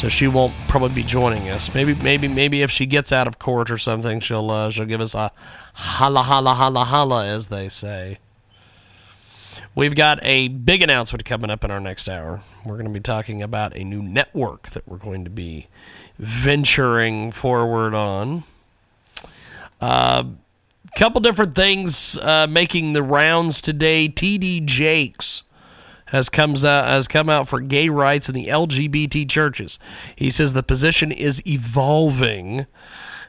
So she won't probably be joining us. Maybe, maybe, maybe if she gets out of court or something, she'll uh, she'll give us a holla, holla, holla, holla, as they say. We've got a big announcement coming up in our next hour. We're going to be talking about a new network that we're going to be venturing forward on. A uh, couple different things uh, making the rounds today. TD Jakes has comes out uh, has come out for gay rights in the LGBT churches. He says the position is evolving.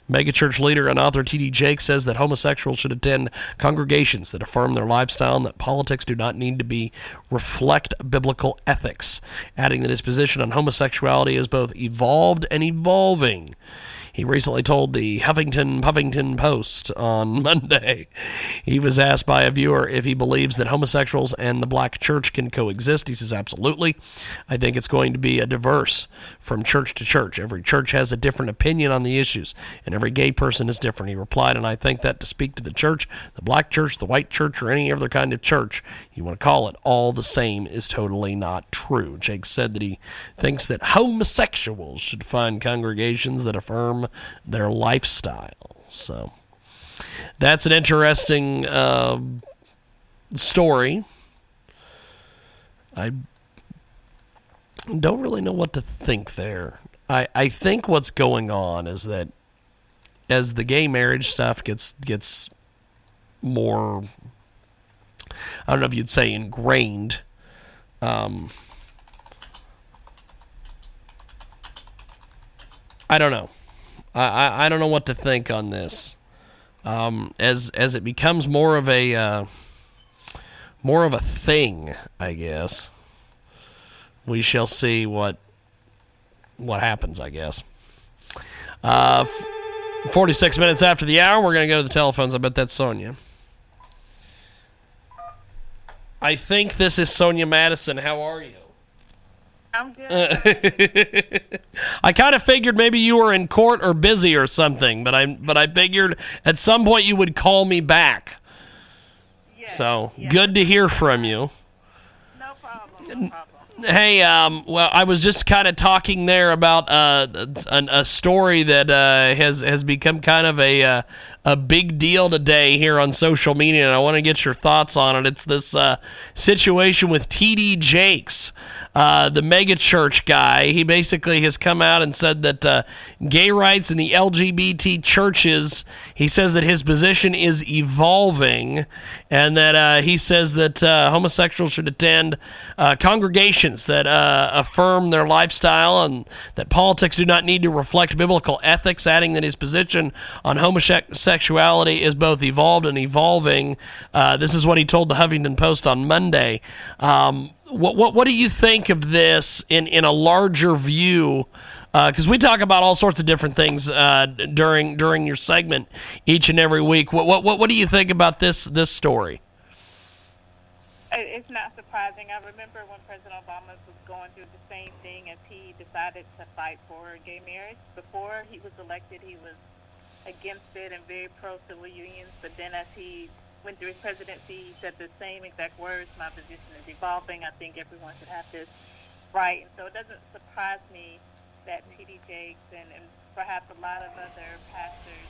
Megachurch leader and author T.D. Jakes says that homosexuals should attend congregations that affirm their lifestyle and that politics do not need to be reflect biblical ethics, adding that his position on homosexuality is both evolved and evolving. He recently told the Huffington Puffington Post on Monday. He was asked by a viewer if he believes that homosexuals and the black church can coexist. He says, Absolutely. I think it's going to be a diverse from church to church. Every church has a different opinion on the issues, and every gay person is different. He replied, and I think that to speak to the church, the black church, the white church, or any other kind of church you want to call it, all the same is totally not true. Jake said that he thinks that homosexuals should find congregations that affirm their lifestyle. So that's an interesting uh, story. I don't really know what to think there. I, I think what's going on is that as the gay marriage stuff gets gets more I don't know if you'd say ingrained um, I don't know. I, I, I don't know what to think on this. Um, as as it becomes more of a uh, more of a thing, I guess we shall see what what happens. I guess. Uh, f- Forty-six minutes after the hour, we're gonna go to the telephones. I bet that's Sonya. I think this is Sonya Madison. How are you? I'm good. Uh, I kind of figured maybe you were in court or busy or something, but I but I figured at some point you would call me back. Yes, So yes. good to hear from you. No problem. No problem. Hey, um, well, I was just kind of talking there about uh, a, a story that uh, has has become kind of a uh, a big deal today here on social media, and I want to get your thoughts on it. It's this uh, situation with TD Jakes, uh, the mega church guy. He basically has come out and said that uh, gay rights in the LGBT churches. He says that his position is evolving, and that he says that homosexuals should attend uh, that uh, affirm their lifestyle and that politics do not need to reflect biblical ethics, adding that his position on homosexuality is both evolved and evolving. Uh, this is what he told the Huffington Post on Monday. Um, what, what, what do you think of this in, in a larger view? Because we talk about all sorts of different things uh, during during your segment each and every week. What what what do you think about this this story? It- It's not surprising. I remember when President Obama was going through the same thing as he decided to fight for gay marriage. Before he was elected, he was against it and very pro civil unions. But then as he went through his presidency, he said the same exact words. My position is evolving. I think everyone should have this right. And so it doesn't surprise me that T.D. Jakes and, and perhaps a lot of other pastors,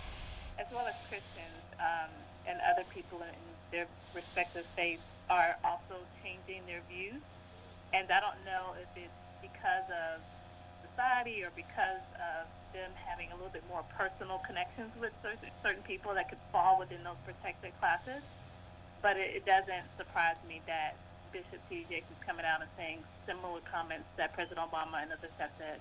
as well as Christians um, and other people in their respective faiths, are also changing their views. And I don't know if it's because of society or because of them having a little bit more personal connections with certain, certain people that could fall within those protected classes. But it, it doesn't surprise me that Bishop T. Jakes is coming out and saying similar comments that President Obama and others have said.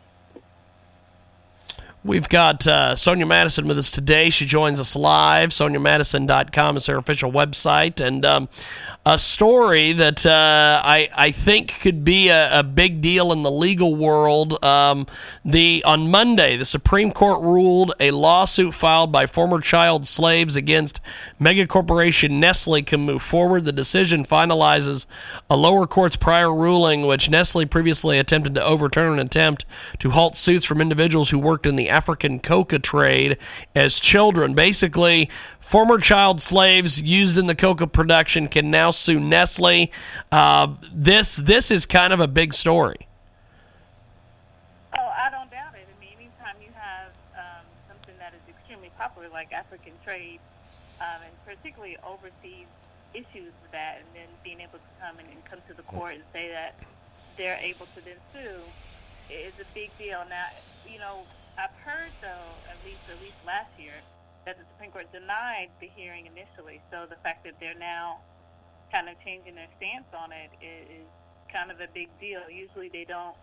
We've got uh, Sonya Madison with us today. She joins us live. SonyaMadison.com is her official website. And um, a story that uh, I, I think could be a, a, big deal in the legal world. Um, the On Monday, the Supreme Court ruled a lawsuit filed by former child slaves against megacorporation Nestle can move forward. The decision finalizes a lower court's prior ruling, which Nestle previously attempted to overturn an attempt to halt suits from individuals who worked in the African coca trade as children. Basically, former child slaves used in the coca production can now sue Nestle. Uh, this this is kind of a big story. Oh, I don't doubt it. I mean, anytime you have um, something that is extremely popular like African trade, um, and particularly overseas issues with that, and then being able to come and, and come to the court and say that they're able to then sue is a big deal. Now, you know, I've heard though, at least at least last year, that the Supreme Court denied the hearing initially. So the fact that they're now kind of changing their stance on it is, kind of a big deal. Usually they don't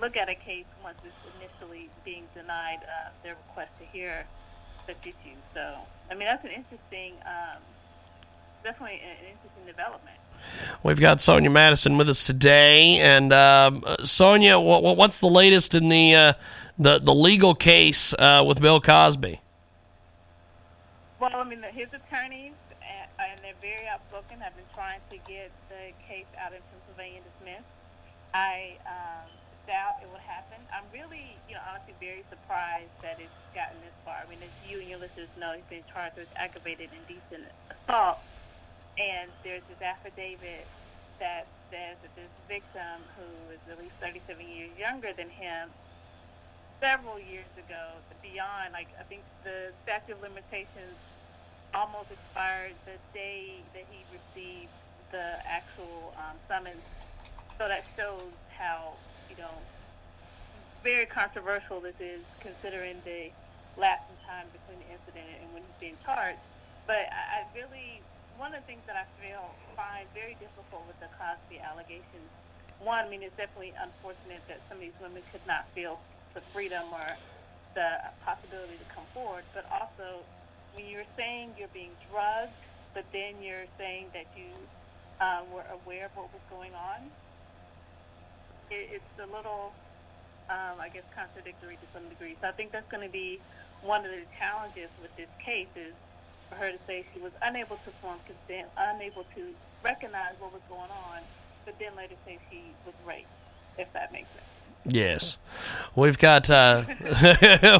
look at a case once it's initially being denied uh, their request to hear such issues. So I mean that's an interesting, um, definitely an interesting development. We've got Sonya Madison with us today, and um, Sonya, what, what's the latest in the uh, the the legal case uh, with Bill Cosby? Well, I mean, his attorneys uh, and they're very outspoken. Have been trying to get the case out in Pennsylvania dismissed. I um, doubt it will happen. I'm really, you know, honestly very surprised that it's gotten this far. I mean, as you and your listeners know, he's been charged with aggravated indecent assault, and there's this affidavit that says that this victim, who is at least 37 years younger than him, several years ago, beyond, like, I think the statute of limitations almost expired the day that he received the actual um, summons. So that shows how, you know, very controversial this is considering the lapse in time between the incident and when he's being charged. But I, I really, one of the things that I feel find very difficult with the Cosby allegations, one, I mean, it's definitely unfortunate that some of these women could not feel the freedom or the possibility to come forward, but also when you're saying you're being drugged, but then you're saying that you um, were aware of what was going on, it, it's a little, um, I guess, contradictory to some degree. So I think that's going to be one of the challenges with this case is for her to say she was unable to form consent, unable to recognize what was going on, but then later say she was raped, if that makes sense. Yes, we've got. Uh,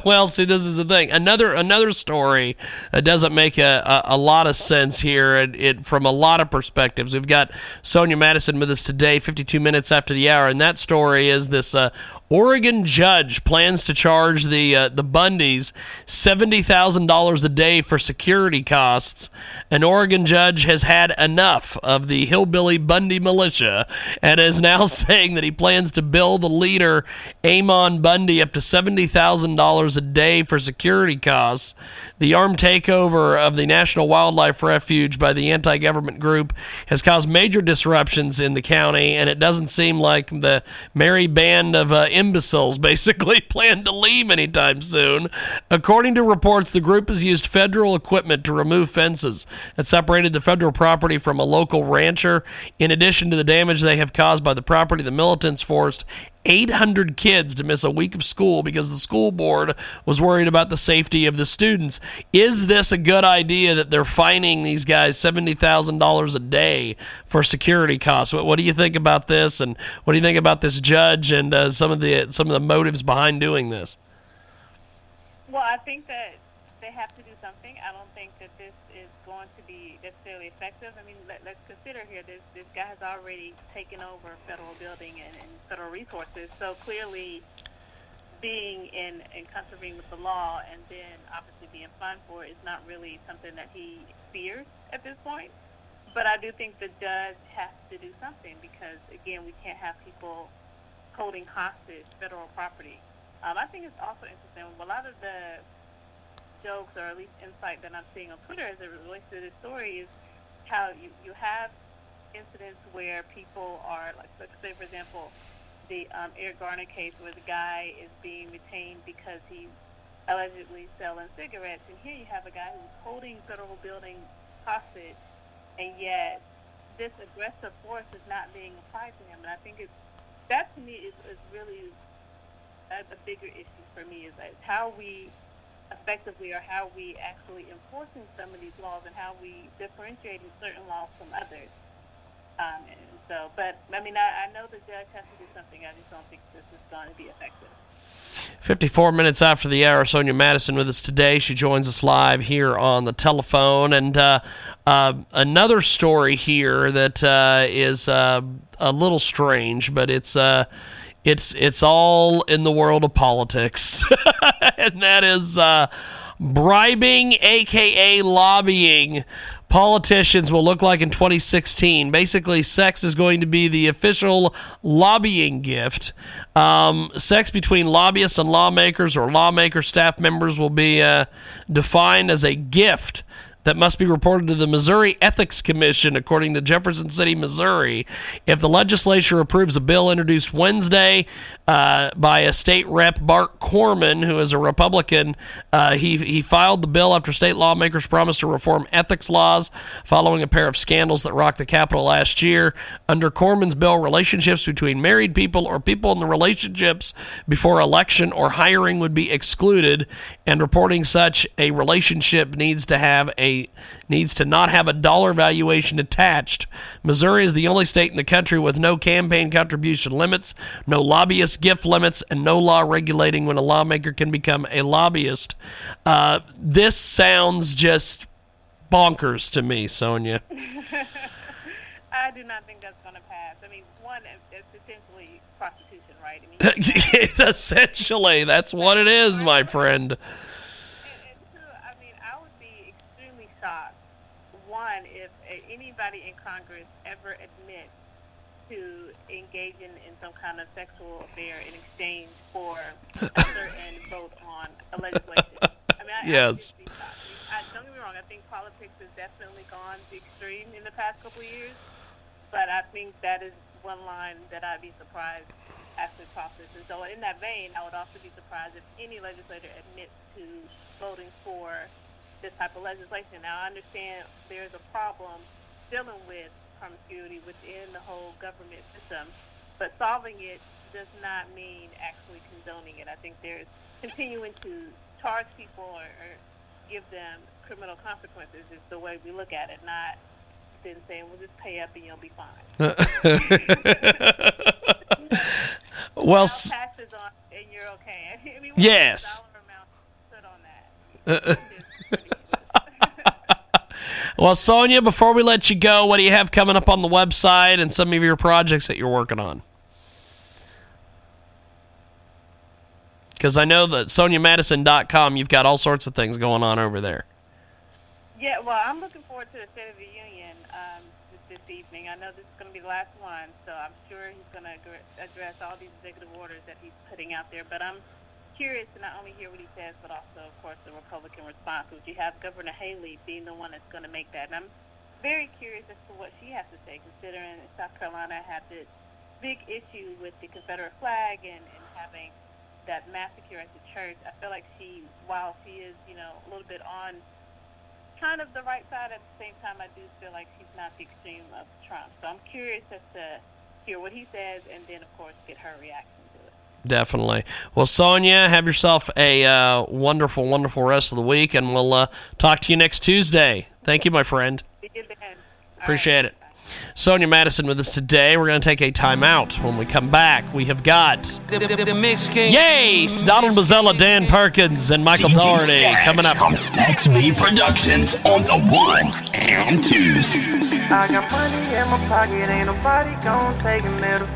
well, see, this is the thing. Another another story that doesn't make a, a, a lot of sense here, and it from a lot of perspectives. We've got Sonya Madison with us today, 52 minutes after the hour, and that story is this uh, Oregon judge plans to charge the uh, the Bundys seventy thousand dollars a day for security costs. An Oregon judge has had enough of the hillbilly Bundy militia and is now saying that he plans to bill the leader Ammon Bundy up to seventy thousand dollars a day for security costs. The armed takeover of the National Wildlife Refuge by the anti-government group has caused major disruptions in the county, and it doesn't seem like the merry band of uh, imbeciles basically plan to leave anytime soon. According to reports, the group has used federal equipment to remove fences that separated the federal property from a local rancher. In addition to the damage they have caused by the property, the militants forced 800 kids to miss a week of school because the school board was worried about the safety of the students. Is this a good idea that they're fining these guys $70,000 a day for security costs? What, what, do you think about this and what do you think about this judge and uh, some of the some of the motives behind doing this? Well, I think that they have to do something. I don't think that this is going to be necessarily effective. I mean, let, us consider here this this guy has already taken over federal building and, and federal resources. So clearly, being in in contravening with the law and then obviously being fined for it is not really something that he fears at this point. But I do think the judge has to do something because again, we can't have people holding hostage federal property. Um, I think it's also interesting. A lot of the jokes, or at least insight that I'm seeing on Twitter as it relates to this story, is how you, you have incidents where people are, like, let's say, for example, the um, Eric Garner case where the guy is being retained because he's allegedly selling cigarettes. And here you have a guy who's holding federal buildings hostage, and yet this aggressive force is not being applied to him. And I think it's that to me is, is really a, a bigger issue for me is, is how we effectively or how we actually enforcing some of these laws and how we differentiating certain laws from others. Um, and so, but I mean, I, I know the judge has to do something. I just don't think this is going to be effective. 54 minutes after the hour, Sonya Madison with us today. She joins us live here on the telephone. And uh, uh, another story here that uh, is uh, a little strange, but it's uh, it's it's all in the world of politics, and that is uh, bribing, aka lobbying. Politicians will look like in 2016. Basically, sex is going to be the official lobbying gift. Um, sex between lobbyists and lawmakers or lawmaker staff members will be uh, defined as a gift that must be reported to the Missouri Ethics Commission, according to Jefferson City, Missouri. If the legislature approves a bill introduced Wednesday uh, by a state rep, Bart Korman, who is a Republican, uh, he, he filed the bill after state lawmakers promised to reform ethics laws following a pair of scandals that rocked the Capitol last year. Under Korman's bill, relationships between married people or people in the relationships before election or hiring would be excluded, and reporting such a relationship needs to have a needs to not have a dollar valuation attached. Missouri is the only state in the country with no campaign contribution limits, no lobbyist gift limits, and no law regulating when a lawmaker can become a lobbyist. Uh, this sounds just bonkers to me, Sonya. I do not think that's going to pass. I mean, one, it's essentially prostitution, Essentially, that's what it is, my friend. And, and two, I mean, I would be extremely shocked. One, if anybody in Congress ever admits to engaging in some kind of sexual affair in exchange for a certain vote on a legislation. I mean, I, Yes. I. I, don't get me wrong. I think politics has definitely gone to extreme in the past couple of years, but I think that is one line that I'd be surprised actually crosses. And so, in that vein, I would also be surprised if any legislator admits to voting for this type of legislation. Now, I understand there's a problem dealing with promiscuity within the whole government system, but solving it does not mean actually condoning it. I think there's continuing to charge people or, or give them criminal consequences is the way we look at it, not then saying, well, just pay up and you'll be fine. well, s- taxes on and you're okay. I mean, Yes. is the dollar amount put on that? It's ridiculous. well, Sonya, before we let you go, what do you have coming up on the website and some of your projects that you're working on? Because I know that SonyaMadison.com, you've got all sorts of things going on over there. Yeah, well, I'm looking forward to the State of the Union um, evening. I know this is going to be the last one, so I'm sure he's going to address all these executive orders that he's putting out there. But I'm curious to not only hear what he says, but also, of course, the Republican response, which you have Governor Haley being the one that's going to make that. And I'm very curious as to what she has to say, considering South Carolina had this big issue with the Confederate flag and, and having that massacre at the church. I feel like she, while she is, you know, a little bit on kind of the right side, at the same time, I do feel like she's not the extreme of Trump. So I'm curious as to hear what he says and then, of course, get her reaction. Definitely. Well, Sonya, have yourself a uh, wonderful, wonderful rest of the week, and we'll uh, talk to you next Tuesday. Thank you, my friend. See you then. Appreciate right. it. Sonya Madison with us today. We're going to take a timeout. When we come back, we have got Yes, Donald Mazzella, Dan Perkins, and Michael DJ Doherty Stacks coming up. from Stacks V Productions on the ones and twos. I got money in my pocket, ain't nobody gon' take a middle